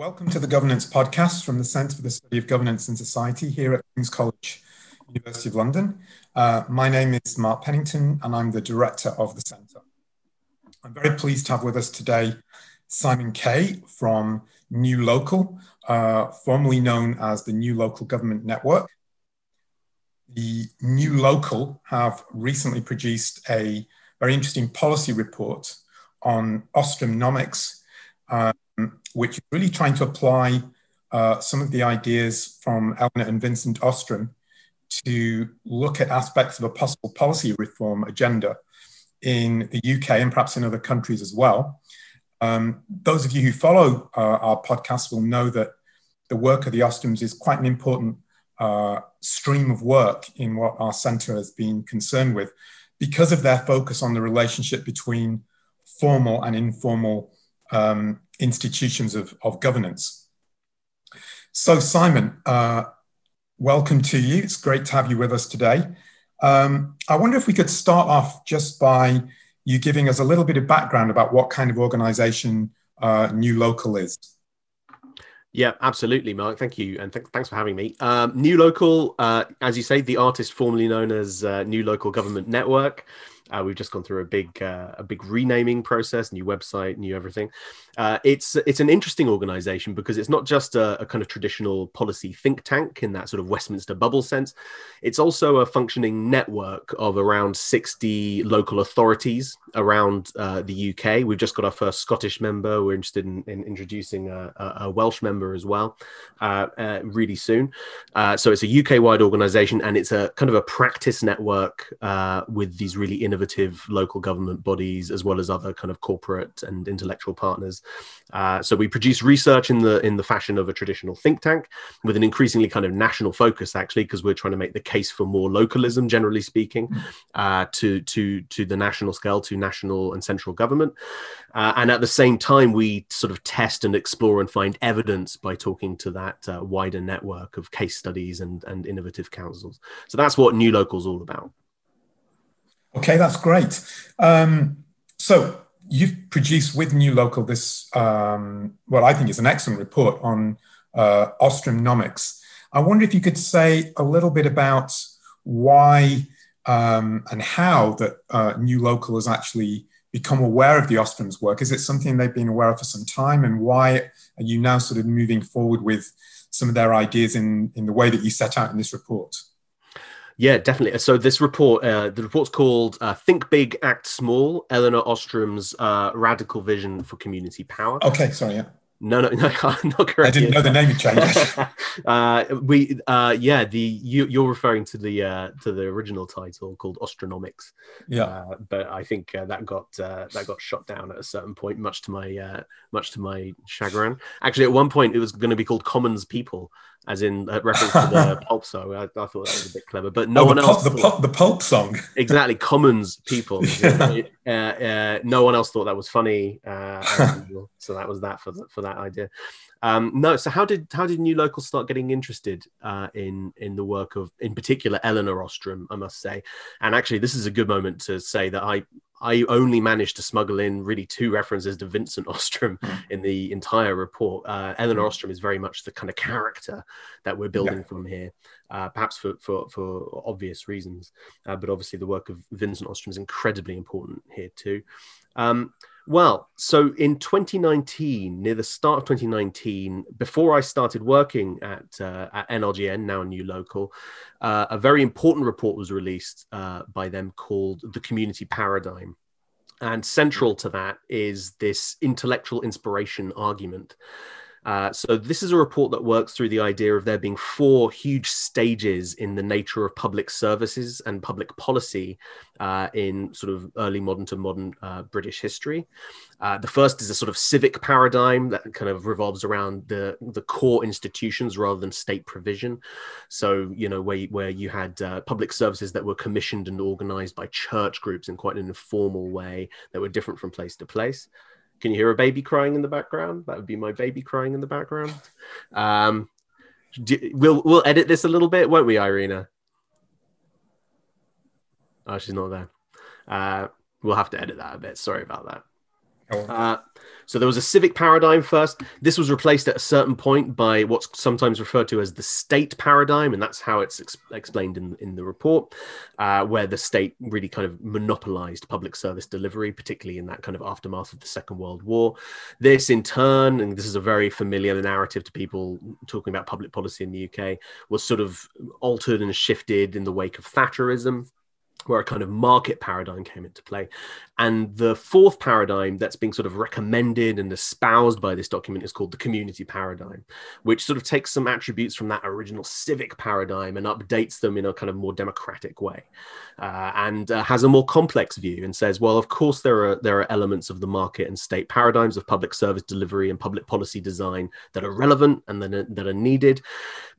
Welcome to the Governance Podcast from the Centre for the Study of Governance and Society here at King's College, University of London. Uh, my name is Mark Pennington and I'm the Director of the Centre. I'm very pleased to have with us today Simon Kaye from New Local, uh, formerly known as the New Local Government Network. The New Local have recently produced a very interesting policy report on Ostromnomics, which is really trying to apply uh, some of the ideas from Elinor and Vincent Ostrom to look at aspects of a possible policy reform agenda in the UK and perhaps in other countries as well. Um, those of you who follow uh, our podcast will know that the work of the Ostroms is quite an important uh, stream of work in what our centre has been concerned with because of their focus on the relationship between formal and informal um, institutions of, of governance. So, Simon, uh, welcome to you. It's great to have you with us today. Um, I wonder if we could start off just by you giving us a little bit of background about what kind of organization uh, New Local is. Yeah, absolutely, Mark. Thank you, and th- thanks for having me. Um, New Local, uh, as you say, the artist formerly known as uh, New Local Government Network. Uh, we've just gone through a big uh, a big renaming process, new website, new everything. Uh, it's it's an interesting organization because it's not just a, a, kind of traditional policy think tank in that sort of Westminster bubble sense. It's also a functioning network of around 60 local authorities around uh, the UK. We've just got our first Scottish member. We're interested in, in introducing a, a, Welsh member as well uh, uh, really soon. So it's a UK wide organization and it's a kind of a practice network with these really innovative local government bodies as well as other kind of corporate and intellectual partners uh, so we produce research in the in the fashion of a traditional think tank, with an increasingly kind of national focus, actually, because we're trying to make the case for more localism, generally speaking, mm. uh, to to to the national scale, to national and central government. Uh, and at the same time, we sort of test and explore and find evidence by talking to that uh, wider network of case studies and and innovative councils. So that's what New Local is all about. Okay, that's great. Um, so you've produced with New Local this, um, well, I think it's an excellent report on uh. I wonder if you could say a little bit about why um, and how that uh, New Local has actually become aware of the Ostrom's work. Is it something they've been aware of for some time, and why are you now sort of moving forward with some of their ideas in, in the way that you set out in this report? Yeah, definitely. So this report, uh, the report's called uh, "Think Big, Act Small: Elinor Ostrom's uh, Radical Vision for Community Power." Okay, sorry. Yeah. No, no, no, not correct. I didn't know the name had changed. uh, we, uh, yeah, the you, you're referring to the uh, to the original title called Ostromnomics. Yeah, uh, but I think uh, that got uh, that got shot down at a certain point, much to my uh, much to my chagrin. Actually, at one point, it was going to be called Commons People, as in uh, reference to the pulp song. I, I, thought that was a bit clever, but no oh, one else. the, pulp, the pulp song. Exactly, Commons people. uh, uh, no one else thought that was funny, uh, so that was that for for that idea. Um, no, so how did how did New locals start getting interested uh, in in the work of, in particular, Elinor Ostrom? I must say, and actually, this is a good moment to say that I I only managed to smuggle in really two references to Vincent Ostrom mm. in the entire report. Uh, Elinor mm. Ostrom is very much the kind of character that we're building yeah. from here, uh, perhaps for, for, for obvious reasons. Uh, but obviously, the work of Vincent Ostrom is incredibly important here too. Um, well, so in 2019, near the start of 2019, before I started working at, uh, at NLGN, now a new local, uh, a very important report was released uh, by them called The Community Paradigm. And central to that is this intellectual inspiration argument. Uh, so this is a report that works through the idea of there being four huge stages in the nature of public services and public policy uh, in sort of early modern to modern uh, British history. Uh, the first is a sort of civic paradigm that kind of revolves around the the core institutions rather than state provision. So you know where where you had uh, public services that were commissioned and organised by church groups in quite an informal way that were different from place to place. Can you hear a baby crying in the background? That would be my baby crying in the background. Um, do, we'll we'll edit this a little bit, won't we, Irina? Oh, she's not there. Uh, we'll have to edit that a bit. Sorry about that. Uh, so there was a civic paradigm first. This was replaced at a certain point by what's sometimes referred to as the state paradigm, and that's how it's ex- explained in, in the report, uh, where the state really kind of monopolized public service delivery, particularly in that kind of aftermath of the Second World War. This, in turn, and this is a very familiar narrative to people talking about public policy in the UK, was sort of altered and shifted in the wake of Thatcherism where a kind of market paradigm came into play. And the fourth paradigm that's being sort of recommended and espoused by this document is called the community paradigm, which sort of takes some attributes from that original civic paradigm and updates them in a kind of more democratic way, uh, and uh, has a more complex view and says, well, of course there are there are elements of the market and state paradigms of public service delivery and public policy design that are relevant and that that are needed,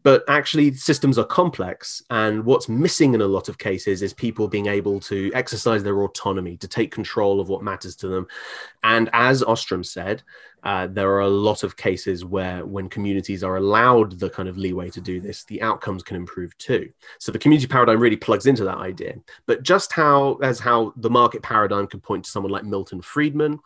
but actually systems are complex and what's missing in a lot of cases is people being able to exercise their autonomy to take control of what matters to them. And as ostrom said uh, there are a lot of cases where when communities are allowed the kind of leeway to do this the outcomes can improve too. So the community paradigm really plugs into that idea. But just how as how the market paradigm could point to someone like milton friedman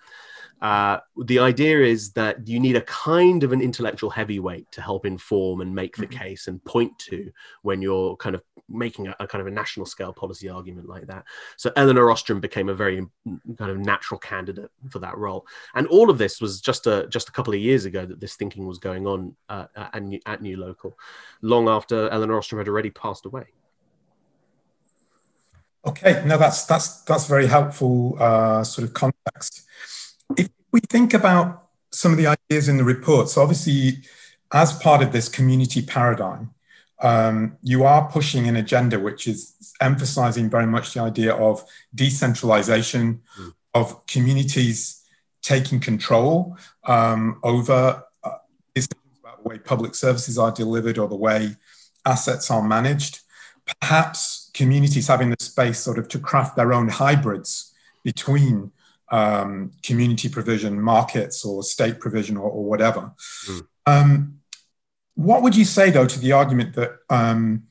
uh, the idea is that you need a kind of an intellectual heavyweight to help inform and make the mm-hmm. case and point to when you're kind of making a, a, kind of a national scale policy argument like that. So Elinor Ostrom became a very mm, kind of natural candidate for that role. And all of this was just a just a couple of years ago that this thinking was going on uh, at, New, at New Local, long after Elinor Ostrom had already passed away. Okay, no, that's that's that's very helpful uh, sort of context if we think about some of the ideas in the report, so obviously, as part of this community paradigm, um, you are pushing an agenda which is emphasizing very much the idea of decentralization, mm. of communities taking control um, over uh, about the way public services are delivered or the way assets are managed. Perhaps communities having the space sort of to craft their own hybrids between um, community provision, markets, or state provision, or, or whatever. Mm. Um, what would you say, though, to the argument that um,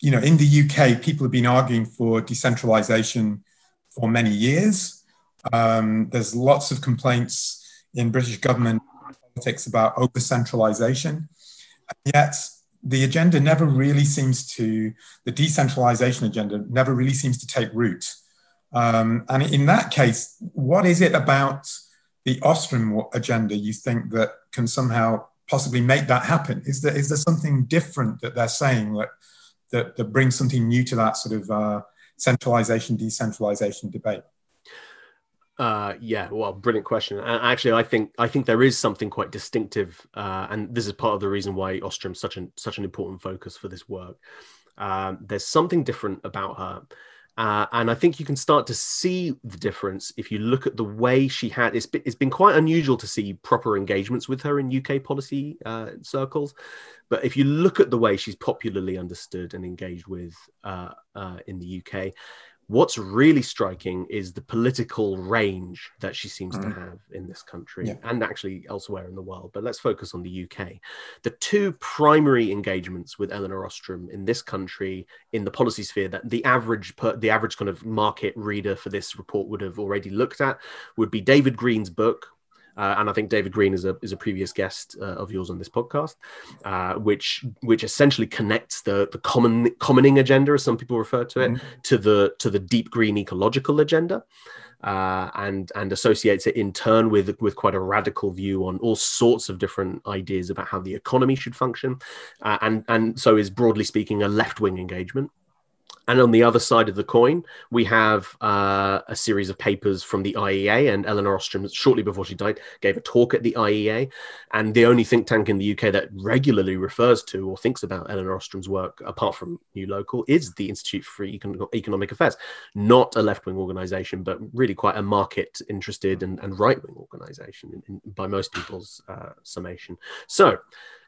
you know in the UK people have been arguing for decentralisation for many years? Um, there's lots of complaints in British government politics about over centralisation, yet the agenda never really seems to the decentralisation agenda never really seems to take root. Um, and in that case, what is it about the Ostrom agenda you think that can somehow possibly make that happen? Is there is there something different that they're saying that that, that brings something new to that sort of uh, centralization decentralization debate? Uh, yeah, well, brilliant question. And actually, I think I think there is something quite distinctive, uh, and this is part of the reason why Ostrom's such an such an important focus for this work. Um, there's something different about her uh, and I think you can start to see the difference if you look at the way she had. It's been, it's been quite unusual to see proper engagements with her in UK policy uh, circles. But if you look at the way she's popularly understood and engaged with uh, uh in the UK, What's really striking is the political range that she seems mm. to have in this country yeah. and actually elsewhere in the world. But let's focus on the UK. The two primary engagements with Elinor Ostrom in this country in the policy sphere that the average per, the average kind of market reader for this report would have already looked at would be David Green's book, uh, and I think David Green is a is a previous guest uh, of yours on this podcast, uh, which which essentially connects the the common commoning agenda, as some people refer to it, mm-hmm. to the to the deep green ecological agenda. Uh, and and associates it in turn with with quite a radical view on all sorts of different ideas about how the economy should function, uh, and and so is broadly speaking a left wing engagement. And on the other side of the coin, we have uh, a series of papers from the IEA. And Elinor Ostrom, shortly before she died, gave a talk at the IEA. And the only think tank in the UK that regularly refers to or thinks about Elinor Ostrom's work, apart from New Local, is the Institute for Economic Affairs. Not a left wing organization, but really quite a market interested and, and right wing organization in, in, by most people's uh, summation. So,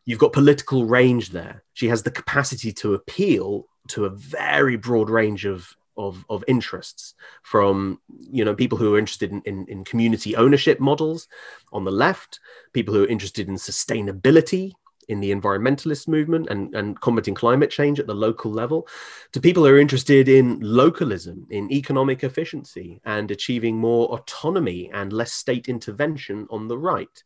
you've got political range there. She has the capacity to appeal to a very broad range of of, of interests from you know people who are interested in, in, in community ownership models on the left people who are interested in sustainability in the environmentalist movement and, and combating climate change at the local level, to people who are interested in localism, in economic efficiency, and achieving more autonomy and less state intervention on the right.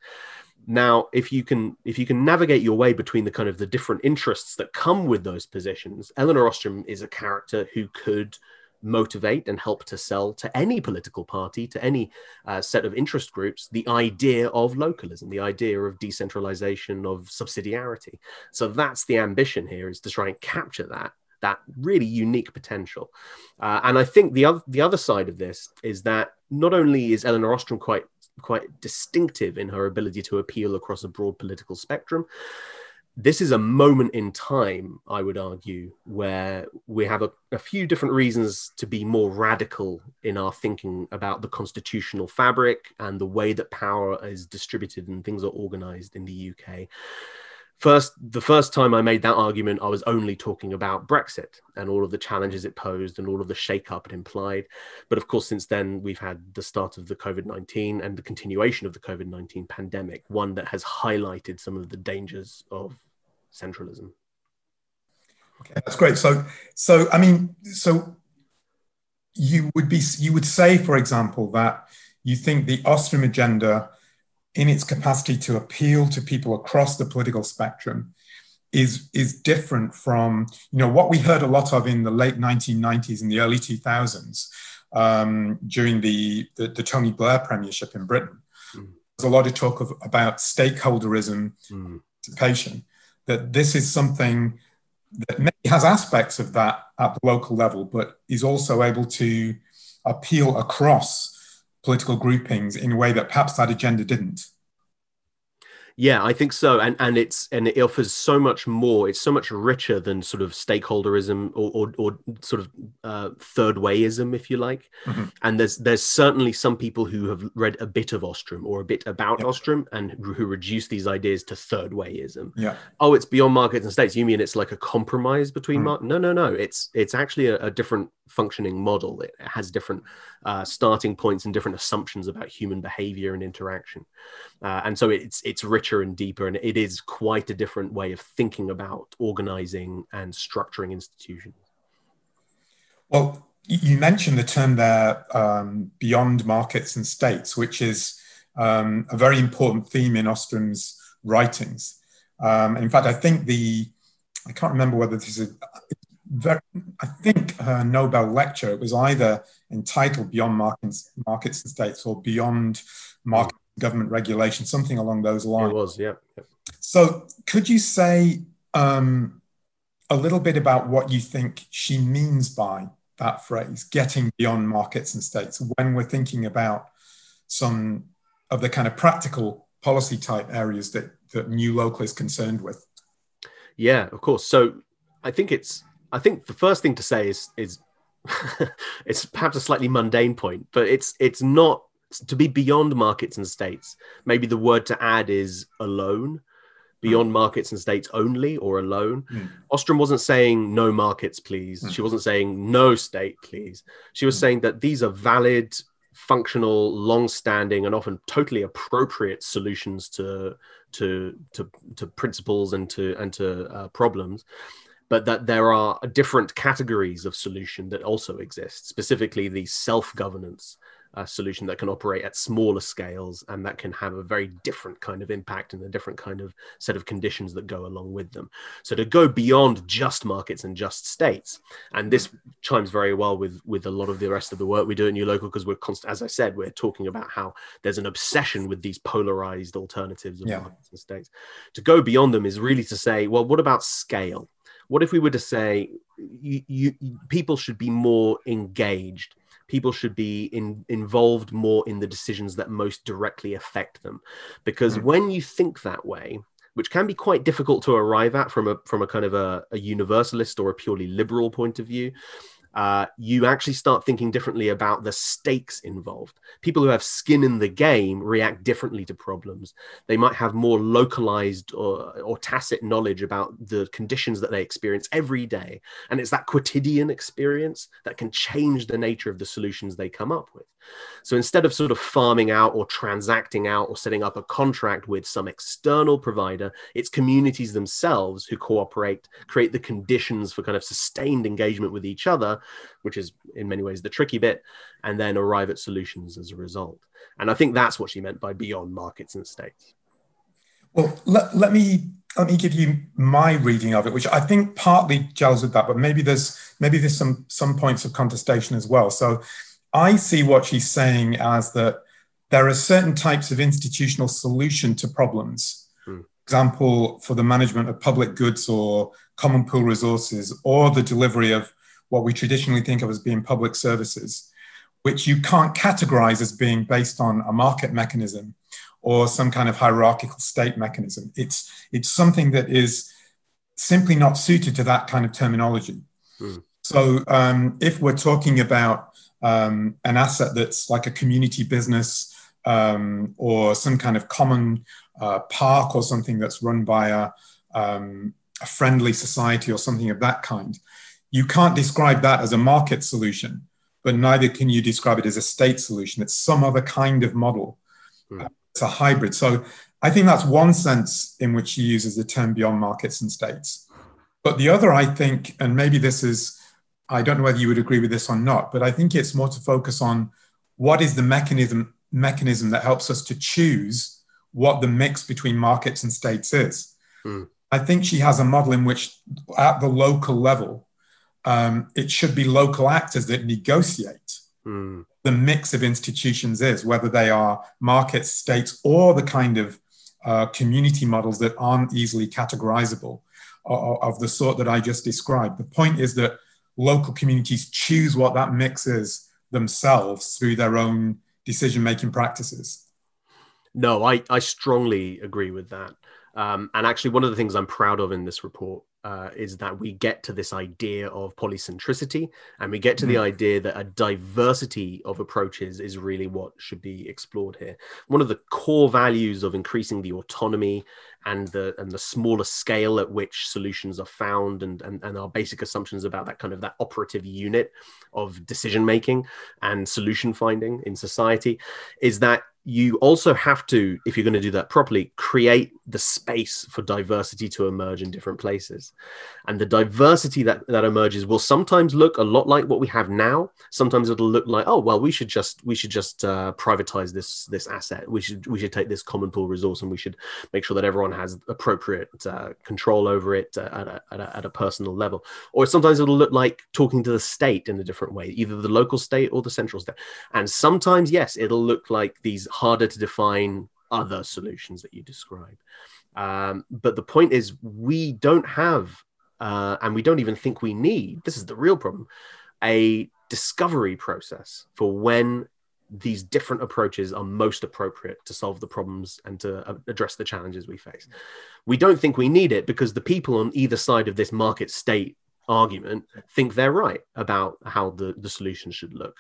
Now, if you can if you can navigate your way between the kind of the different interests that come with those positions, Elinor Ostrom is a character who could motivate and help to sell to any political party, to any uh, set of interest groups, the idea of localism, the idea of decentralization, of subsidiarity. So that's the ambition here is to try and capture that that really unique potential. Uh, and I think the other the other side of this is that not only is Elinor Ostrom quite quite distinctive in her ability to appeal across a broad political spectrum, this is a moment in time, I would argue, where we have a, a, few different reasons to be more radical in our thinking about the constitutional fabric and the way that power is distributed and things are organized in the UK first the first time i made that argument i was only talking about brexit and all of the challenges it posed and all of the shake-up it implied. But of course since then we've had the start of the covid-19 and the continuation of the covid-19 pandemic one that has highlighted some of the dangers of centralism. Okay that's great. So so i mean so you would be you would say for example that you think the Ostrom agenda in its capacity to appeal to people across the political spectrum is is different from you know what we heard a lot of in the late 1990s and the early 2000s um, during the, the, the Tony Blair premiership in Britain. Mm. There's a lot of talk of about stakeholderism, mm. participation. That this is something that maybe has aspects of that at the local level, but is also able to appeal across political groupings in a way that perhaps that agenda didn't. Yeah, I think so, and and it's and it offers so much more. It's so much richer than sort of stakeholderism or or, or sort of uh, third wayism, if you like. Mm-hmm. And there's there's certainly some people who have read a bit of Ostrom or a bit about yep. Ostrom and who reduce these ideas to third wayism. Yeah. Oh, it's beyond markets and states. You mean it's like a compromise between? Mm. Mar- no, no, no. It's it's actually a, a different functioning model. It has different uh, starting points and different assumptions about human behavior and interaction, uh, and so it's it's richer and deeper, and it is quite a different way of thinking about organizing and structuring institutions. Well, you mentioned the term there, um, beyond markets and states, which is um, a very important theme in Ostrom's writings. Um, in fact, I think the I can't remember whether this is very, I think her Nobel lecture, it was either entitled Beyond Markets, Markets and States or Beyond Market Government Regulation, something along those lines. It was, yeah. So, could you say um, a little bit about what you think she means by that phrase, getting beyond markets and states, when we're thinking about some of the kind of practical policy type areas that, that New Local is concerned with? Yeah, of course. So, I think it's I think the first thing to say is is it's perhaps a slightly mundane point, but it's it's not to be beyond markets and states. Maybe the word to add is alone, beyond mm. markets and states only or alone. Mm. Ostrom wasn't saying no markets, please. Mm. She wasn't saying no state, please. She was mm. saying that these are valid, functional, long-standing, and often totally appropriate solutions to to to, to principles and to and to uh, problems but that there are different categories of solution that also exist, specifically the self governance uh, solution that can operate at smaller scales and that can have a very different kind of impact and a different kind of set of conditions that go along with them. So to go beyond just markets and just states, and this chimes very well with with a lot of the rest of the work we do at New Local because we're constant, as I said, we're talking about how there's an obsession with these polarized alternatives of yeah. markets and states. To go beyond them is really to say, well, what about scale? What if we were to say you, you, people should be more engaged? People should be in, involved more in the decisions that most directly affect them, because mm. when you think that way, which can be quite difficult to arrive at from a from a kind of a, a universalist or a purely liberal point of view, uh, you actually start thinking differently about the stakes involved. People who have skin in the game react differently to problems. They might have more localized or, or tacit knowledge about the conditions that they experience every day. And it's that quotidian experience that can change the nature of the solutions they come up with. So instead of sort of farming out or transacting out or setting up a contract with some external provider, it's communities themselves who cooperate, create the conditions for kind of sustained engagement with each other, which is in many ways the tricky bit, and then arrive at solutions as a result. And I think that's what she meant by beyond markets and states. Well, let, let me let me give you my reading of it, which I think partly gels with that, but maybe there's maybe there's some some points of contestation as well. So I see what she's saying as that there are certain types of institutional solution to problems. Hmm. Example, for the management of public goods or common pool resources, or the delivery of what we traditionally think of as being public services, which you can't categorize as being based on a market mechanism or some kind of hierarchical state mechanism. It's, it's something that is simply not suited to that kind of terminology. Hmm. So, um, if we're talking about um, an asset that's like a community business um, or some kind of common uh, park or something that's run by a, um, a friendly society or something of that kind. You can't describe that as a market solution, but neither can you describe it as a state solution. It's some other kind of model. Mm. It's a hybrid. So I think that's one sense in which he uses the term beyond markets and states. But the other, I think, and maybe this is I don't know whether you would agree with this or not, but I think it's more to focus on what is the mechanism mechanism that helps us to choose what the mix between markets and states is. Mm. I think she has a model in which, at the local level, um, it should be local actors that negotiate mm. the mix of institutions is, whether they are markets, states, or the kind of uh, community models that aren't easily categorizable or, of the sort that I just described. The point is that local communities choose what that mix is themselves through their own decision making practices. No, I, I strongly agree with that. Um, and actually, one of the things I'm proud of in this report uh, is that we get to this idea of polycentricity and we get to mm. the idea that a diversity of approaches is really what should be explored here. One of the core values of increasing the autonomy and the and the smaller scale at which solutions are found and, and, and our basic assumptions about that kind of that operative unit of decision making and solution finding in society is that you also have to, if you're going to do that properly, create the space for diversity to emerge in different places. And the diversity that, that emerges will sometimes look a lot like what we have now. Sometimes it'll look like, oh, well, we should just we should just uh, privatize this this asset. We should we should take this common pool resource and we should make sure that everyone has appropriate uh, control over it uh, at, a, at, a, at a personal level. Or sometimes it'll look like talking to the state in a different way, either the local state or the central state. And sometimes, yes, it'll look like these harder to define other solutions that you describe. Um, but the point is, we don't have, uh, and we don't even think we need, this is the real problem, a discovery process for when these different approaches are most appropriate to solve the problems and to uh, address the challenges we face. We don't think we need it because the people on either side of this market state argument think they're right about how the, the solution should look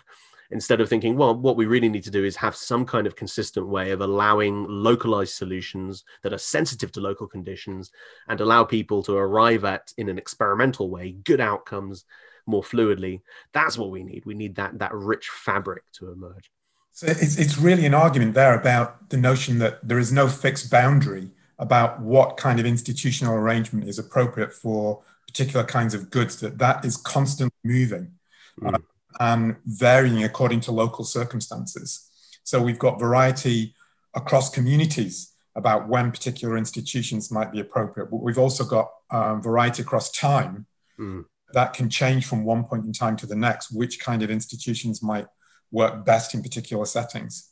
instead of thinking, well, what we really need to do is have some kind of consistent way of allowing localized solutions that are sensitive to local conditions and allow people to arrive at, in an experimental way, good outcomes more fluidly. That's what we need. We need that, that rich fabric to emerge. So it's, it's really an argument there about the notion that there is no fixed boundary about what kind of institutional arrangement is appropriate for particular kinds of goods, that that is constantly moving. Mm. And varying according to local circumstances. So we've got variety across communities about when particular institutions might be appropriate. But we've also got um, variety across time mm. that can change from one point in time to the next, which kind of institutions might work best in particular settings.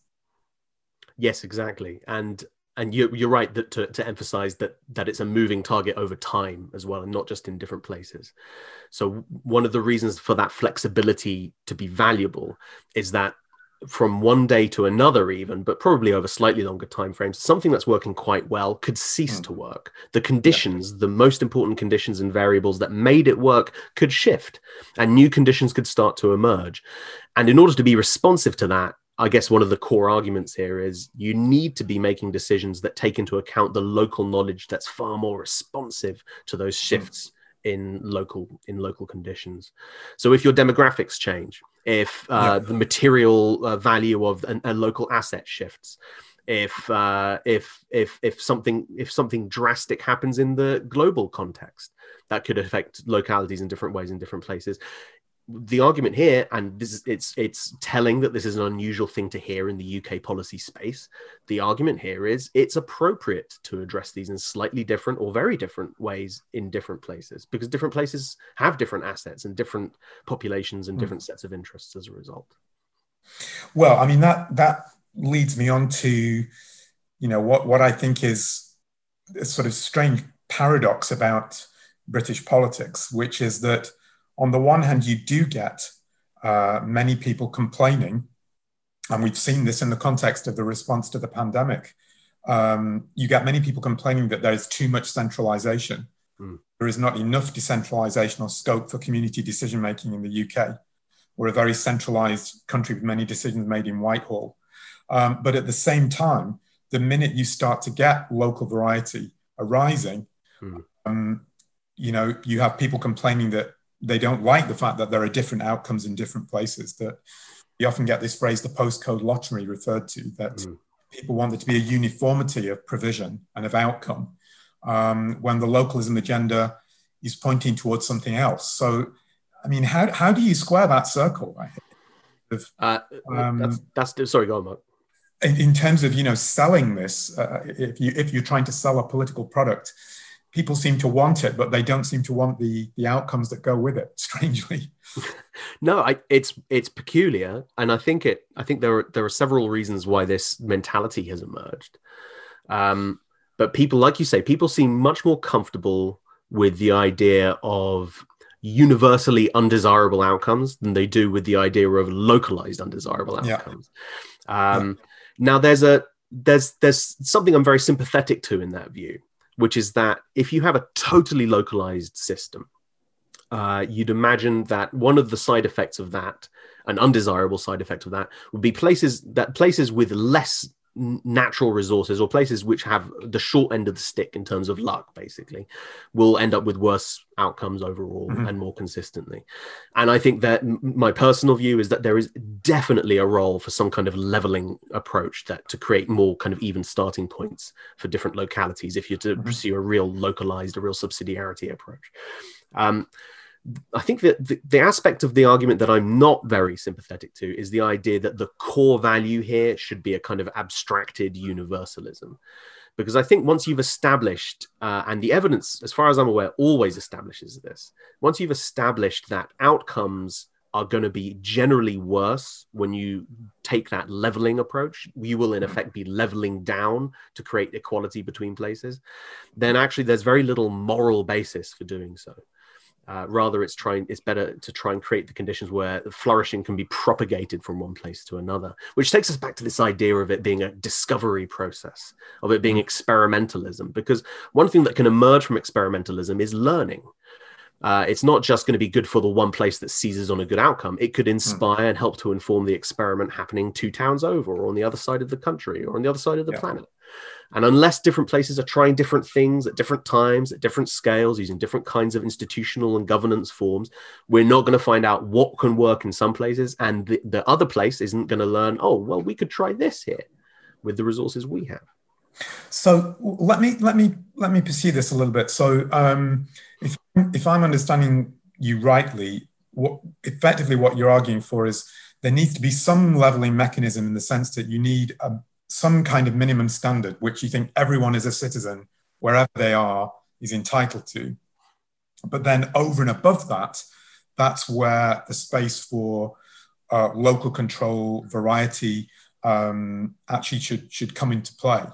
Yes, exactly. And and you, you're right that to, to emphasize that that it's a moving target over time as well and not just in different places so one of the reasons for that flexibility to be valuable is that from one day to another even but probably over slightly longer time frames something that's working quite well could cease mm. to work the conditions yeah. the most important conditions and variables that made it work could shift and new conditions could start to emerge and in order to be responsive to that I guess one of the core arguments here is you need to be making decisions that take into account the local knowledge that's far more responsive to those hmm. shifts mm. in local in local conditions. So if your demographics change, if uh, yeah. the material uh, value of a, a, local asset shifts, if uh, if if if something if something drastic happens in the global context, that could affect localities in different ways in different places the argument here, and this is, it's it's telling that this is an unusual thing to hear in the UK policy space. The argument here is it's appropriate to address these in slightly different or very different ways in different places because different places have different assets and different populations and hmm. different mm. sets of interests as a result. Well, I mean that that leads me on to you know what what I think is a sort of strange paradox about British politics, which is that on the one hand, you do get uh, many people complaining, and we've seen this in the context of the response to the pandemic. Um, you get many people complaining that there is too much centralization. Mm. There is not enough decentralization or scope for community decision making in the UK. We're a very centralized country with many decisions made in Whitehall. Um, but at the same time, the minute you start to get local variety arising, mm. um, you know, you have people complaining that they don't like the fact that there are different outcomes in different places. That you often get this phrase, the postcode lottery, referred to, that mm. people want there to be a uniformity of provision and of outcome um, when the localism agenda is pointing towards something else. So, I mean, how, how do you square that circle? Of, uh, um, that's, that's, sorry, go on, Mark. In, in, terms of you know selling this, uh, if you if you're trying to sell a political product, people seem to want it, but they don't seem to want the the outcomes that go with it. Strangely, no, I, it's it's peculiar, and I think it. I think there are there are several reasons why this mentality has emerged. Um, but people, like you say, people seem much more comfortable with the idea of universally undesirable outcomes than they do with the idea of localized undesirable outcomes. Yeah. Um, yeah. Now, there's a there's there's something I'm very sympathetic to in that view, which is that if you have a totally localized system, uh, you'd imagine that one of the side effects of that, an undesirable side effect of that, would be places that places with less natural resources or places which have the short end of the stick in terms of luck basically will end up with worse outcomes overall mm-hmm. and more consistently and i think that my personal view is that there is definitely a role for some kind of leveling approach that to create more kind of even starting points for different localities if you're to mm-hmm. pursue a real localized a real subsidiarity approach um, I think that the, the, aspect of the argument that I'm not very sympathetic to is the idea that the core value here should be a kind of abstracted universalism. Because I think once you've established, uh, and the evidence, as far as I'm aware, always establishes this, once you've established that outcomes are going to be generally worse when you take that leveling approach, you will in effect be leveling down to create equality between places, then actually there's very little moral basis for doing so. Uh, rather, it's trying. It's better to try and create the conditions where flourishing can be propagated from one place to another, which takes us back to this idea of it being a discovery process, of it being mm. experimentalism. Because one thing that can emerge from experimentalism is learning. Uh, it's not just going to be good for the one place that seizes on a good outcome. It could mm. inspire mm. and help to inform the experiment happening two towns over, or on the other side of the country, or on the other side of the yeah. planet. And unless different places are trying different things at different times, at different scales, using different kinds of institutional and governance forms, we're not going to find out what can work in some places. And the, the other place isn't going to learn, oh, well, we could try this here with the resources we have. So let me let me let me pursue this a little bit. So um, if if I'm understanding you rightly, what effectively what you're arguing for is there needs to be some leveling mechanism in the sense that you need a, some kind of minimum standard, which you think everyone is a citizen, wherever they are, is entitled to. But then over and above that, that's where the space for uh, local control, variety, um, actually should, should come into play.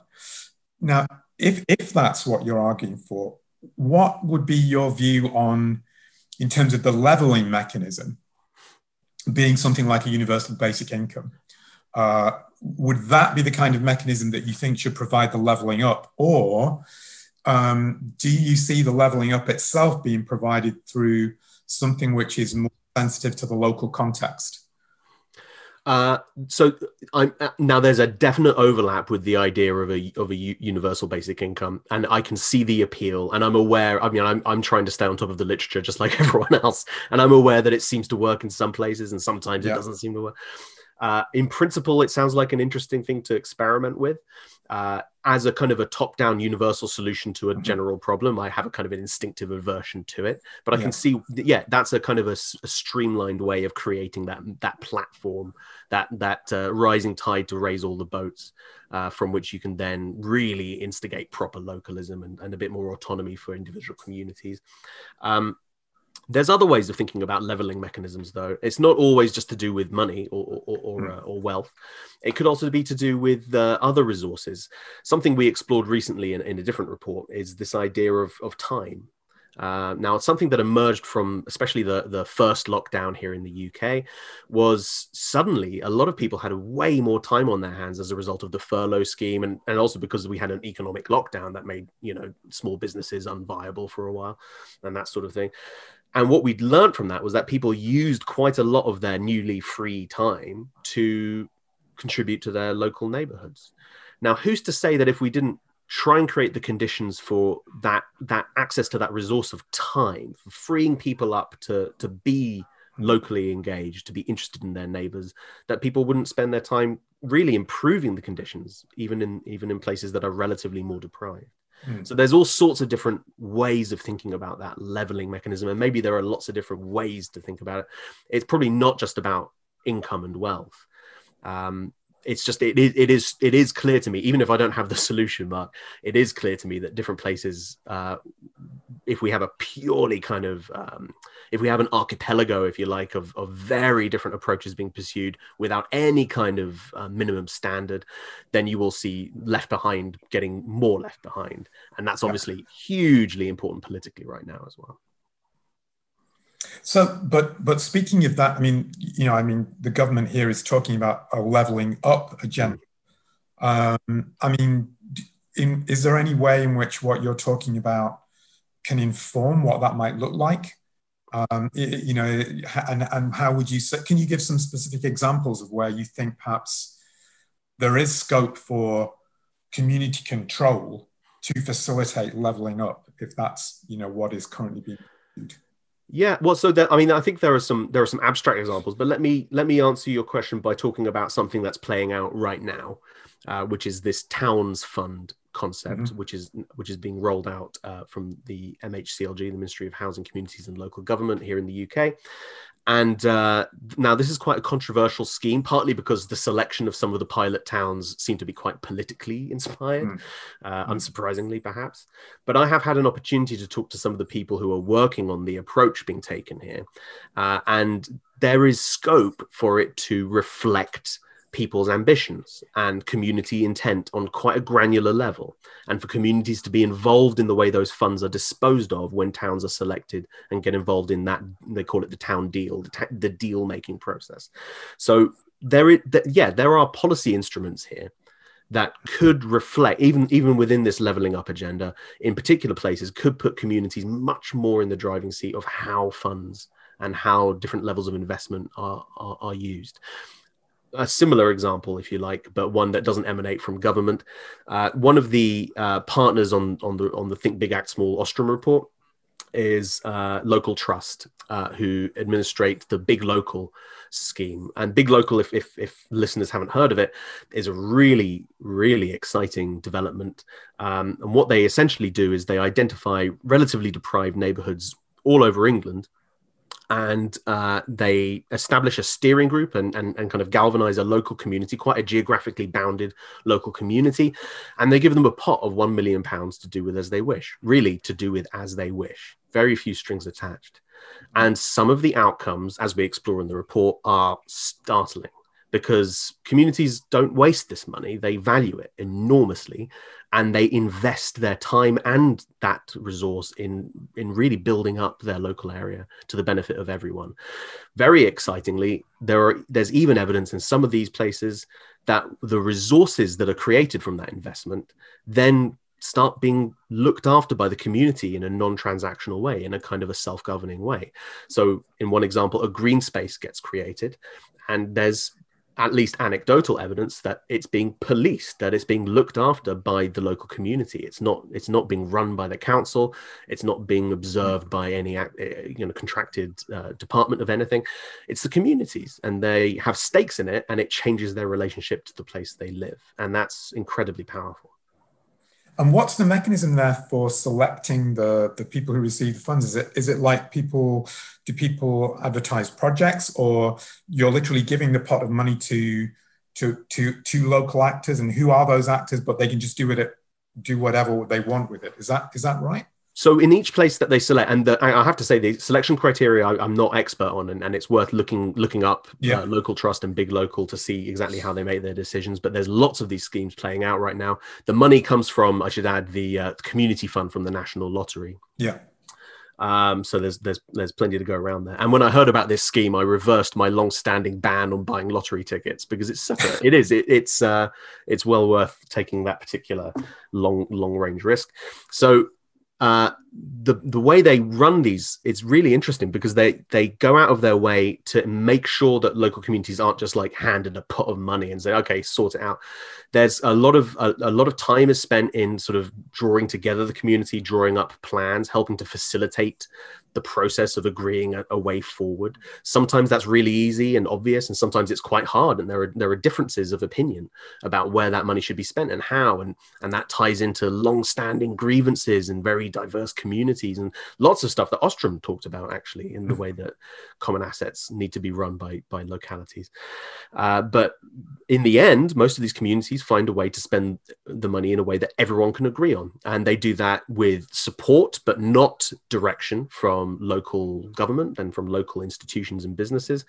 Now, if, if that's what you're arguing for, what would be your view on, in terms of the leveling mechanism, being something like a universal basic income? Uh, would that be the kind of mechanism that you think should provide the leveling up? Or um, do you see the leveling up itself being provided through something which is more sensitive to the local context? Uh, so I'm uh, now there's a definite overlap with the idea of a of a universal basic income, and I can see the appeal, and I'm aware. I mean, I'm I'm trying to stay on top of the literature just like everyone else, and I'm aware that it seems to work in some places, and sometimes yeah. it doesn't seem to work. Uh, in principle, it sounds like an interesting thing to experiment with. Uh, as a kind of a top-down universal solution to a mm-hmm. general problem, I have a kind of an instinctive aversion to it. But I yeah. can see, yeah, that's a kind of a, a, streamlined way of creating that that platform, that that uh, rising tide to raise all the boats, uh, from which you can then really instigate proper localism and, and a bit more autonomy for individual communities. Um, there's other ways of thinking about leveling mechanisms, though. It's not always just to do with money or or, or, mm. uh, or wealth. It could also be to do with uh, other resources. Something we explored recently in, in, a different report is this idea of, of time. Uh, now, it's something that emerged from especially the, the first lockdown here in the UK was suddenly a lot of people had way more time on their hands as a result of the furlough scheme and, and also because we had an economic lockdown that made you know small businesses unviable for a while and that sort of thing. And what we'd learned from that was that people used quite a lot of their newly free time to contribute to their local neighborhoods. Now, who's to say that if we didn't try and create the conditions for that that access to that resource of time, for freeing people up to to be locally engaged, to be interested in their neighbors, that people wouldn't spend their time really improving the conditions, even in even in places that are relatively more deprived. Mm. So there's all sorts of different ways of thinking about that leveling mechanism, and maybe there are lots of different ways to think about it. It's probably not just about income and wealth. Um, it's just it, it is it is clear to me even if i don't have the solution mark it is clear to me that different places uh, if we have a purely kind of um, if we have an archipelago if you like of, of very different approaches being pursued without any kind of uh, minimum standard then you will see left behind getting more left behind. And that's obviously hugely important politically right now as well so, but but speaking of that, I mean, you know, I mean, the government here is talking about a leveling up agenda. Um, I mean, in, is there any way in which what you're talking about can inform what that might look like? Um, you know, and, and how would you say, can you give some specific examples of where you think perhaps there is scope for community control to facilitate leveling up if that's, you know, what is currently being pursued? Yeah, well, so there, I mean, I think there are some there are some abstract examples, but let me let me answer your question by talking about something that's playing out right now, uh, which is this towns fund concept, mm-hmm. which is which is being rolled out uh, from the MHCLG, the Ministry of Housing, Communities and Local Government here in the UK, and uh, now this is quite a controversial scheme, partly because the selection of some of the pilot towns seem to be quite politically inspired, mm. Uh, mm. unsurprisingly perhaps. But I have had an opportunity to talk to some of the people who are working on the approach being taken here. Uh, and there is scope for it to reflect people's ambitions and community intent on quite a granular level, and for communities to be involved in the way those funds are disposed of when towns are selected and get involved in that. They call it the town deal, the, ta- the deal making process. So there, is, th- yeah, there are policy instruments here that could reflect even even within this leveling up agenda in particular places could put communities much more in the driving seat of how funds and how different levels of investment are, are, are used a similar example, if you like, but one that doesn't emanate from government. Uh, one of the uh, partners on on the on the Think Big Act Small Ostrom report is uh, Local Trust, uh, who administrate the Big Local scheme. And Big Local, if, if, if listeners haven't heard of it, is a really really exciting development. Um, and what they essentially do is they identify relatively deprived neighbourhoods all over England and uh, they establish a steering group and, and, and kind of galvanize a local community, quite a geographically bounded local community. And they give them a pot of £1 million to do with as they wish, really to do with as they wish. Very few strings attached. And some of the outcomes, as we explore in the report, are startling because communities don't waste this money. They value it enormously and they invest their time and that resource in in really building up their local area to the benefit of everyone. Very excitingly there are there's even evidence in some of these places that the resources that are created from that investment then start being looked after by the community in a non-transactional way in a kind of a self-governing way. So in one example a green space gets created and there's at least anecdotal evidence that it's being policed that it's being looked after by the local community. It's not it's not being run by the council. It's not being observed by any eh, you know contracted uh, department of anything. It's the communities and they have stakes in it and it changes their relationship to the place they live. And that's incredibly powerful and what's the mechanism there for selecting the, the people who receive the funds? Is it is it like people do people advertise projects or you're literally giving the pot of money to to to to local actors and who are those actors, but they can just do it do whatever they want with it. Is that is that right? So in each place that they select, and the, I have to say the selection criteria I, am not expert on, and, and, it's worth looking looking up yeah. uh, local trust and big local to see exactly how they make their decisions. But there's lots of these schemes playing out right now. The money comes from, I should add, the uh, community fund from the National Lottery. Yeah. Um, so there's there's there's plenty to go around there. And when I heard about this scheme, I reversed my long-standing ban on buying lottery tickets because it's such a, it is it, it's uh, it's well worth taking that particular long long range risk. So uh, the the way they run these it's really interesting because they they go out of their way to make sure that local communities aren't just like handed a pot of money and say okay sort it out. There's a lot of a, a, lot of time is spent in sort of drawing together the community drawing up plans helping to facilitate the process of agreeing a, a, way forward. Sometimes that's really easy and obvious, and sometimes it's quite hard, and there are there are differences of opinion about where that money should be spent and how, and and that ties into long-standing grievances and very diverse communities and lots of stuff that Ostrom talked about actually in the mm. way that common assets need to be run by by localities. Uh, but in the end, most of these communities find a way to spend the money in a way that everyone can agree on, and they do that with support, but not direction from from local government and from local institutions and businesses.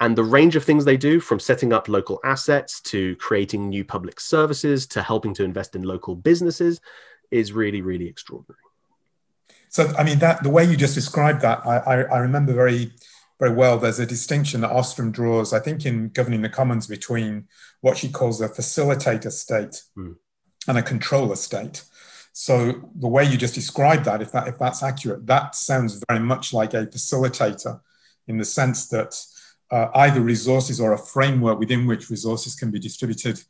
And the range of things they do, from setting up local assets to creating new public services to helping to invest in local businesses, is really, really extraordinary. So, I mean, that the way you just described that, I, I, I remember very, very well. There's a distinction that Ostrom draws, I think, in governing the commons between what she calls a facilitator state mm. and a controller state. So the way you just described that, if that if that's accurate, that sounds very much like a facilitator, in the sense that uh, either resources or a framework within which resources can be distributed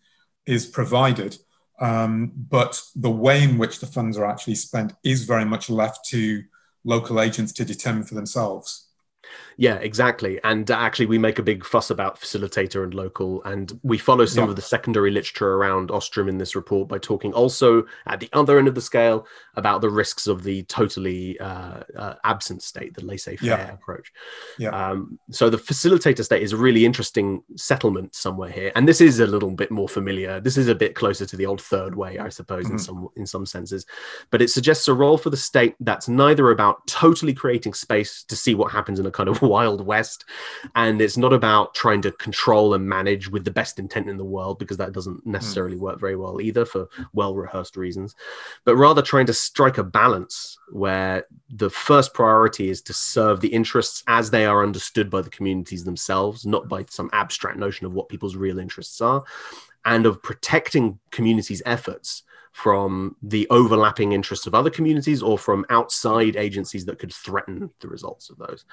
is provided, um, but the way in which the funds are actually spent is very much left to local agents to determine for themselves. Yeah, exactly. And actually, we make a big fuss about facilitator and local, and we follow some yeah. of the secondary literature around Ostrom in this report by talking also at the other end of the scale about the risks of the totally uh, uh, absent state, the laissez-faire yeah. approach. Yeah. Um, so the facilitator state is a really interesting settlement somewhere here, and this is a little bit more familiar. This is a bit closer to the old third way, I suppose, mm-hmm. in some in some senses, but it suggests a role for the state that's neither about totally creating space to see what happens in a kind of wild west and it's not about trying to control and manage with the best intent in the world because that doesn't hmm. necessarily work very well either for well rehearsed reasons but rather trying to strike a balance where the first priority is to serve the interests as they are understood by the communities themselves not by some abstract notion of what people's real interests are and of protecting communities efforts from the overlapping interests of other communities or from outside agencies that could threaten the results of those,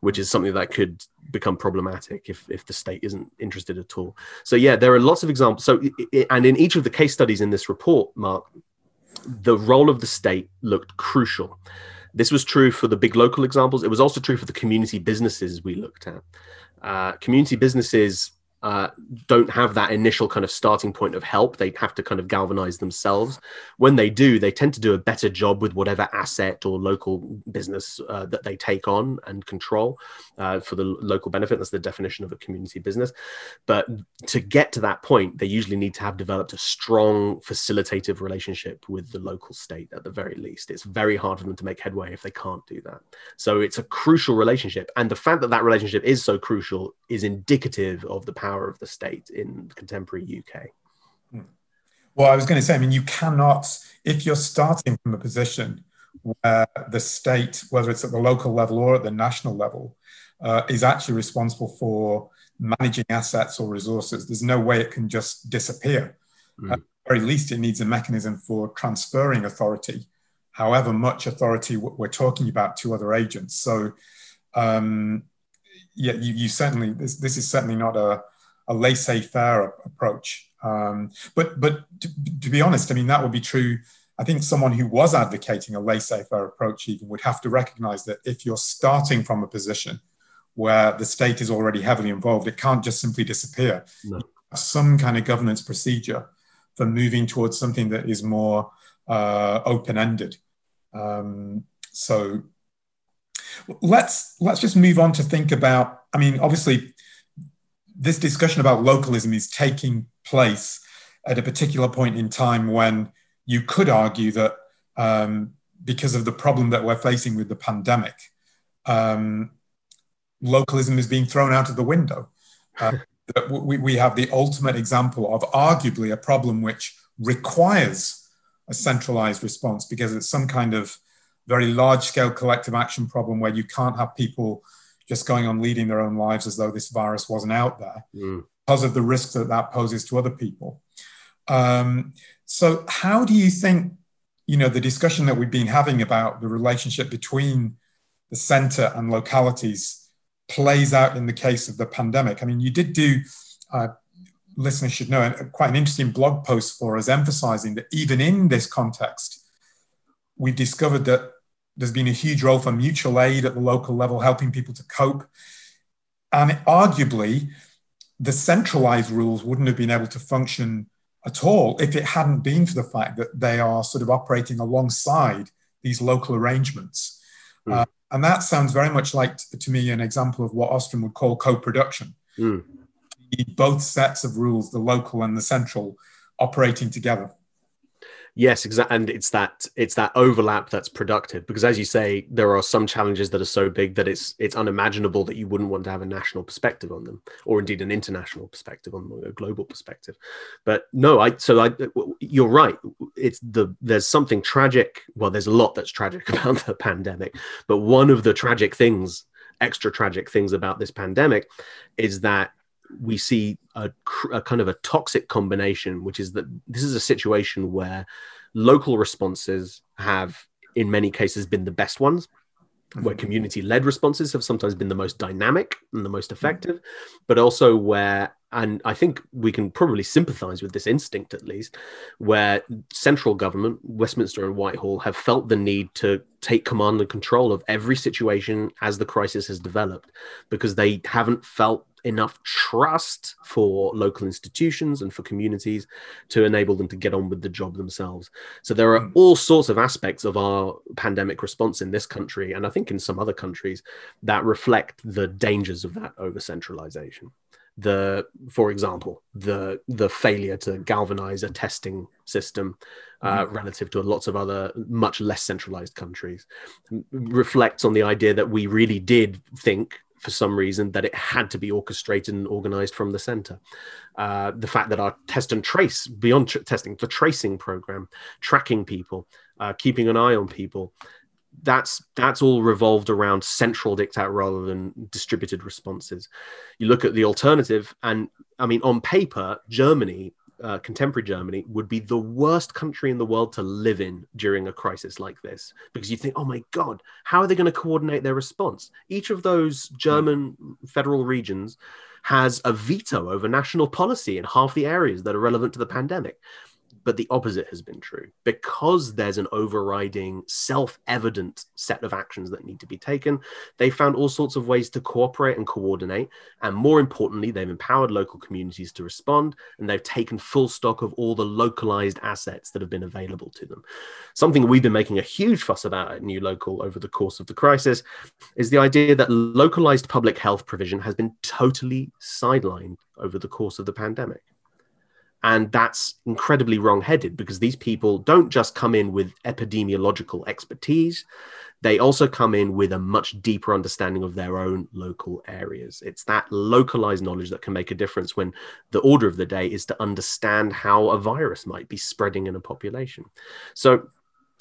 which is something that could become problematic if, if the state isn't interested at all. So, yeah, there are lots of examples. So, and in each of the case studies in this report, Mark, the role of the state looked crucial. This was true for the big local examples. It was also true for the community businesses we looked at. Uh, community businesses uh, don't have that initial kind of starting point of help. They have to kind of galvanize themselves. When they do, they tend to do a better job with whatever asset or local business uh, that they take on and control uh, for the local benefit. That's the definition of a community business. But to get to that point, they usually need to have developed a strong facilitative relationship with the local state at the very least. It's very hard for them to make headway if they can't do that. So it's a crucial relationship. And the fact that that relationship is so crucial is indicative of the power power of the state in contemporary UK. Hmm. Well, I was going to say, I mean, you cannot, if you're starting from a position where the state, whether it's at the local level or at the national level, uh, is actually responsible for managing assets or resources, there's no way it can just disappear. Mm. At the very least, it needs a mechanism for transferring authority, however much authority we're talking about to other agents. So, um, yeah, you, you, certainly, this, this is certainly not a, a laissez faire approach. Um, but but to, to be honest, I mean, that would be true I think someone who was advocating a laissez faire approach even would have to recognize that if you're starting from a position where the state is already heavily involved, it can't just simply disappear. No. Some kind of governance procedure for moving towards something that is more uh, open ended. Um, so let's let's just move on to think about. I mean, obviously, this discussion about localism is taking place at a particular point in time when you could argue that um, because of the problem that we're facing with the pandemic, um, localism is being thrown out of the window. Uh, that we, we have the ultimate example of arguably a problem which requires a centralized response because it's some kind of very large scale collective action problem where you can't have people just going on leading their own lives as though this virus wasn't out there mm. because of the risk that that poses to other people. Um, so, how do you think, you know, the discussion that we've been having about the relationship between the center and localities plays out in the case of the pandemic? I mean, you did do, uh, listeners should know, quite an interesting blog post for us emphasizing that even in this context, we've discovered that there's been a huge role for mutual aid at the local level, helping people to cope. And arguably, the centralized rules wouldn't have been able to function at all if it hadn't been for the fact that they are sort of operating alongside these local arrangements. Mm. Uh, and that sounds very much like, to me, an example of what Ostrom would call co production. Mm. Both sets of rules, the local and the central, operating together. Yes, exactly, and it's that it's that overlap that's productive because, as you say, there are some challenges that are so big that it's it's unimaginable that you wouldn't want to have a national perspective on them, or indeed an international perspective on a global perspective. But no, I so I you're right. It's the there's something tragic. Well, there's a lot that's tragic about the pandemic, but one of the tragic things, extra tragic things about this pandemic, is that we see a, a, kind of a toxic combination, which is that this is a situation where local responses have, in many cases, been the best ones, where mm-hmm. community led responses have sometimes been the most dynamic and the most mm-hmm. effective, but also where, and I think we can probably sympathize with this instinct at least, where central government, Westminster and Whitehall, have felt the need to take command and control of every situation as the crisis has developed because they haven't felt enough trust for local institutions and for communities to enable them to get on with the job themselves. So there are hmm. all sorts of aspects of our pandemic response in this country, and I think in some other countries, that reflect the dangers of that over centralization. The, for example, the the failure to galvanize a testing system uh, mm-hmm. relative to lots of other much less centralized countries reflects on the idea that we really did think for some reason that it had to be orchestrated and organized from the center. Uh, the fact that our test and trace, beyond tr- testing, the tracing program, tracking people, uh, keeping an eye on people, that's that's all revolved around central diktat rather than distributed responses. You look at the alternative, and I mean, on paper, Germany uh, contemporary Germany would be the worst country in the world to live in during a crisis like this. Because you think, oh my God, how are they going to coordinate their response? Each of those German federal regions has a veto over national policy in half the areas that are relevant to the pandemic but the opposite has been true. Because there's an overriding self-evident set of actions that need to be taken they found all sorts of ways to cooperate and coordinate and more importantly they've empowered local communities to respond and they've taken full stock of all the localized assets that have been available to them. Something we've been making a huge fuss about at new local over the course of the crisis is the idea that localized public health provision has been totally sidelined over the course of the pandemic and that's incredibly wrong headed because these people don't just come in with epidemiological expertise. they also come in with a much deeper understanding of their own local areas. It's that localized knowledge that can make a difference when the order of the day is to understand how a virus might be spreading in a population. So,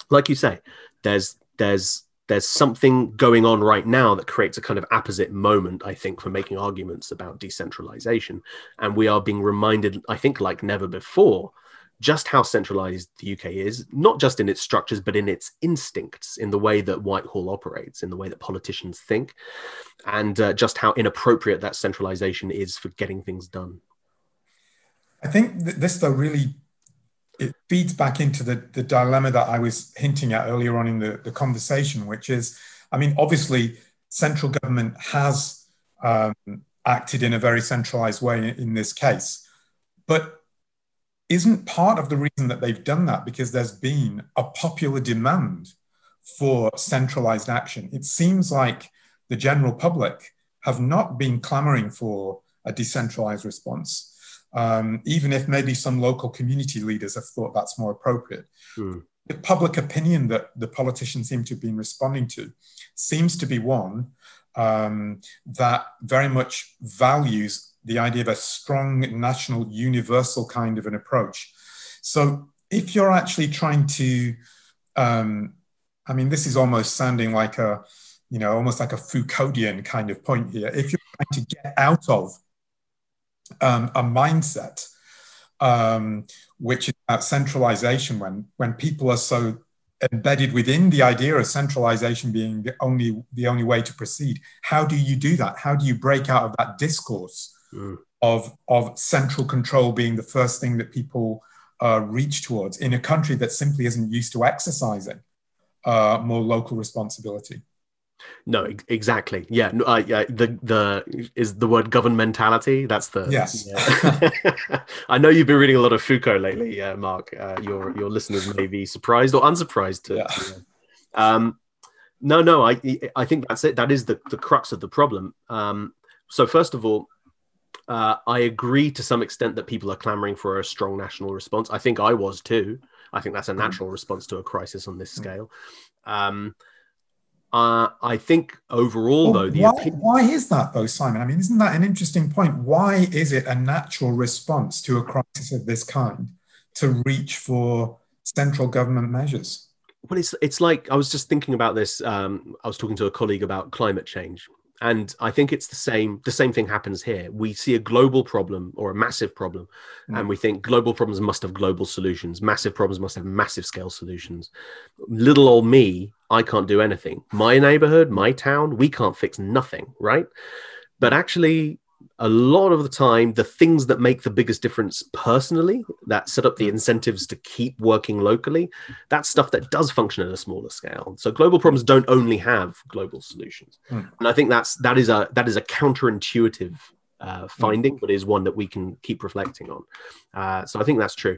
like you say, there's there's there's something going on right now that creates a kind of apposite moment, I think, for making arguments about decentralization. And we are being reminded, I think, like never before, just how centralized the UK is, not just in its structures, but in its instincts, in the way that Whitehall operates, in the way that politicians think, and uh, just how inappropriate that centralization is for getting things done. I think this, though, really it feeds back into the, the dilemma that I was hinting at earlier on in the, the conversation, which is, I mean, obviously, central government has um, acted in a very centralized way in, in this case. But isn't part of the reason that they've done that because there's been a popular demand for centralized action. It seems like the general public have not been clamoring for a decentralized response, um, even if maybe some local community leaders have thought that's more appropriate. Mm. The public opinion that the politicians seem to have been responding to seems to be one um, that very much values the idea of a strong national universal kind of an approach. So if you're actually trying to, um, I mean, this is almost sounding like a, you know, almost like a Foucauldian kind of point here. If you're trying to get out of um, a mindset um, which is about centralization, when when people are so embedded within the idea of centralization being the only the only way to proceed, how do you do that? How do you break out of that discourse? mm. of, of central control being the first thing that people uh, reach towards in a country that simply isn't used to exercising uh, more local responsibility. No, exactly. Yeah, no, uh, yeah. The the is the word governmentality. That's the yes. Yeah. I know you've been reading a lot of Foucault lately, uh, Mark. Uh, your your listeners may be surprised or unsurprised. To, yeah. um, no, no. I I think that's it. That is the the crux of the problem. Um, so first of all, uh, I agree to some extent that people are clamoring for a strong national response. I think I was too. I think that's a mm. natural mm. response to a crisis on this mm. scale. Um, uh, I think overall, well, though, why, opinion... why is that, though, Simon? I mean, isn't that an interesting point? Why is it a natural response to a crisis of this kind to reach for central government measures? Well, it's it's like I was just thinking about this. Um, I was talking to a colleague about climate change, and i think it's the same the same thing happens here. We see a global problem or a massive problem mm. and we think global problems must have global solutions. Massive problems must have massive scale solutions. Little old me i can't do anything. My neighborhood my town we can't fix nothing right? But actually a lot of the time the things that make the biggest difference personally that set up the hmm. incentives to keep working locally that's stuff that does function at a smaller scale so global problems don't only have global solutions mm. and i think that's that is a that is a counterintuitive uh, hmm. finding but is one that we can keep reflecting on uh, so i think that's true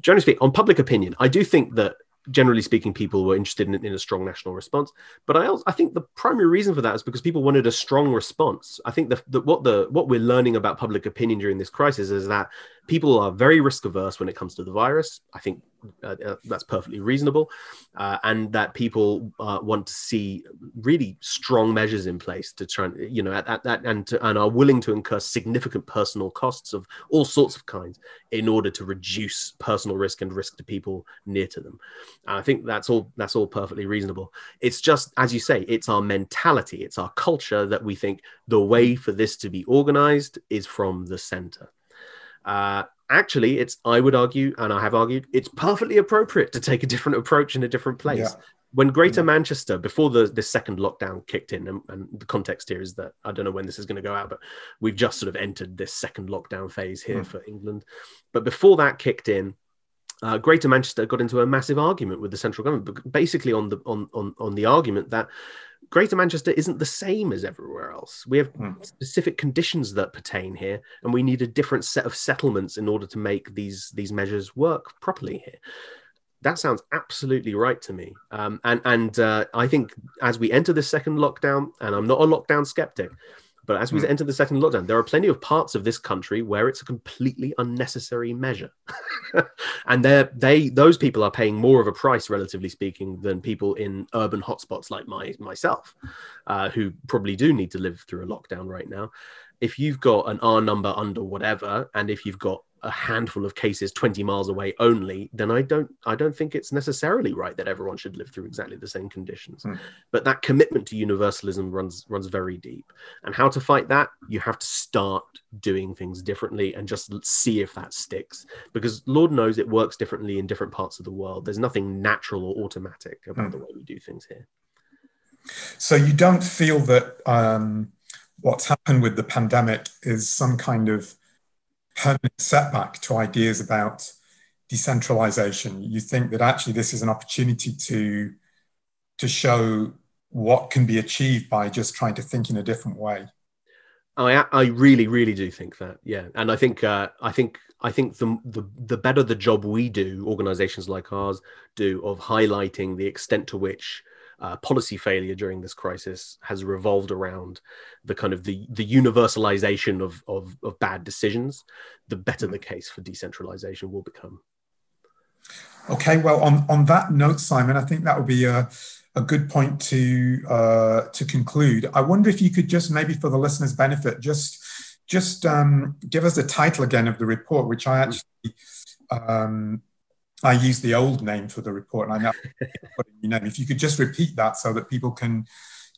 generally speaking on public opinion i do think that generally speaking, people were interested in, in a strong national response. But I, also, I think the primary reason for that is because people wanted a strong response. I think the, what the what we're learning about public opinion during this crisis is that people are very risk averse when it comes to the virus. I think uh, uh, that's perfectly reasonable, uh, and that people uh, want to see really strong measures in place to try and you know at, and to, and are willing to incur significant personal costs of all sorts of kinds in order to reduce personal risk and risk to people near to them. And I think that's all that's all perfectly reasonable. It's just as you say, it's our mentality, it's our culture that we think the way for this to be organized is from the center. Uh, actually, it's I would argue, and I have argued, it's perfectly appropriate to take a different approach in a different place. Yeah. When Greater yeah. Manchester, before the, the second lockdown kicked in, and, and, the context here is that I don't know when this is going to go out, but we've just sort of entered this second lockdown phase here mm. for England. But before that kicked in, uh, Greater Manchester got into a massive argument with the central government, basically on the on on, on the argument that Greater Manchester isn't the same as everywhere else. We have mm. specific conditions that pertain here, and we need a different set of settlements in order to make these these measures work properly here. That sounds absolutely right to me. Um, and and uh, I think as we enter the second lockdown, and I'm not a lockdown skeptic, But as we mm. enter the second lockdown, there are plenty of parts of this country where it's a completely unnecessary measure, and they they those people are paying more of a price, relatively speaking, than people in urban hotspots like my myself, uh, who probably do need to live through a lockdown right now. If you've got an R number under whatever, and if you've got a handful of cases 20 miles away only then i don't i don't think it's necessarily right that everyone should live through exactly the same conditions. Mm. but that commitment to universalism runs runs very deep. And how to fight that? You have to start doing things differently and just see if that sticks. Because lord knows it works differently in different parts of the world. There's nothing natural or automatic about mm. the way we do things here. So you don't feel that um, what's happened with the pandemic is some kind of permanent setback to ideas about decentralization. You think that actually this is an opportunity to, to show what can be achieved by just trying to think in a different way. I I really really do think that yeah, and I think uh, I think I think the, the the better the job we do, organisations like ours do, of highlighting the extent to which uh, policy failure during this crisis has revolved around the kind of the, the universalization of, of, of bad decisions, the better the case for decentralization will become. Okay, well, on, on that note, Simon, I think that would be a, a good point to uh, to conclude. I wonder if you could just maybe for the listeners' benefit, just just um, give us the title again of the report, which I actually um, I use the old name for the report, and I know you name. If you could just repeat that so that people can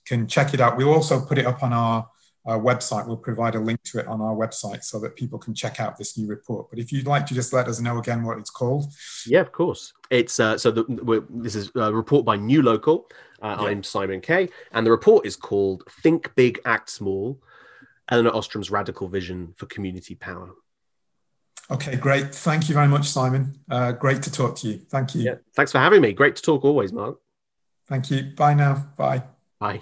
can check it out. We'll also put it up on our, our website. We'll provide a link to it on our website so that people can check out this new report. But if you'd like to just let us know again what it's called. Yeah, of course. It's uh, so the, this is a report by New Local. Uh, yeah. I'm Simon Kaye, and the report is called "Think Big, Act Small: Elinor Ostrom's Radical Vision for Community Power." Okay, great. Thank you very much, Simon. Uh, great to talk to you. Thank you. Yeah, thanks for having me. Great to talk always, Mark. Thank you. Bye now. Bye. Bye.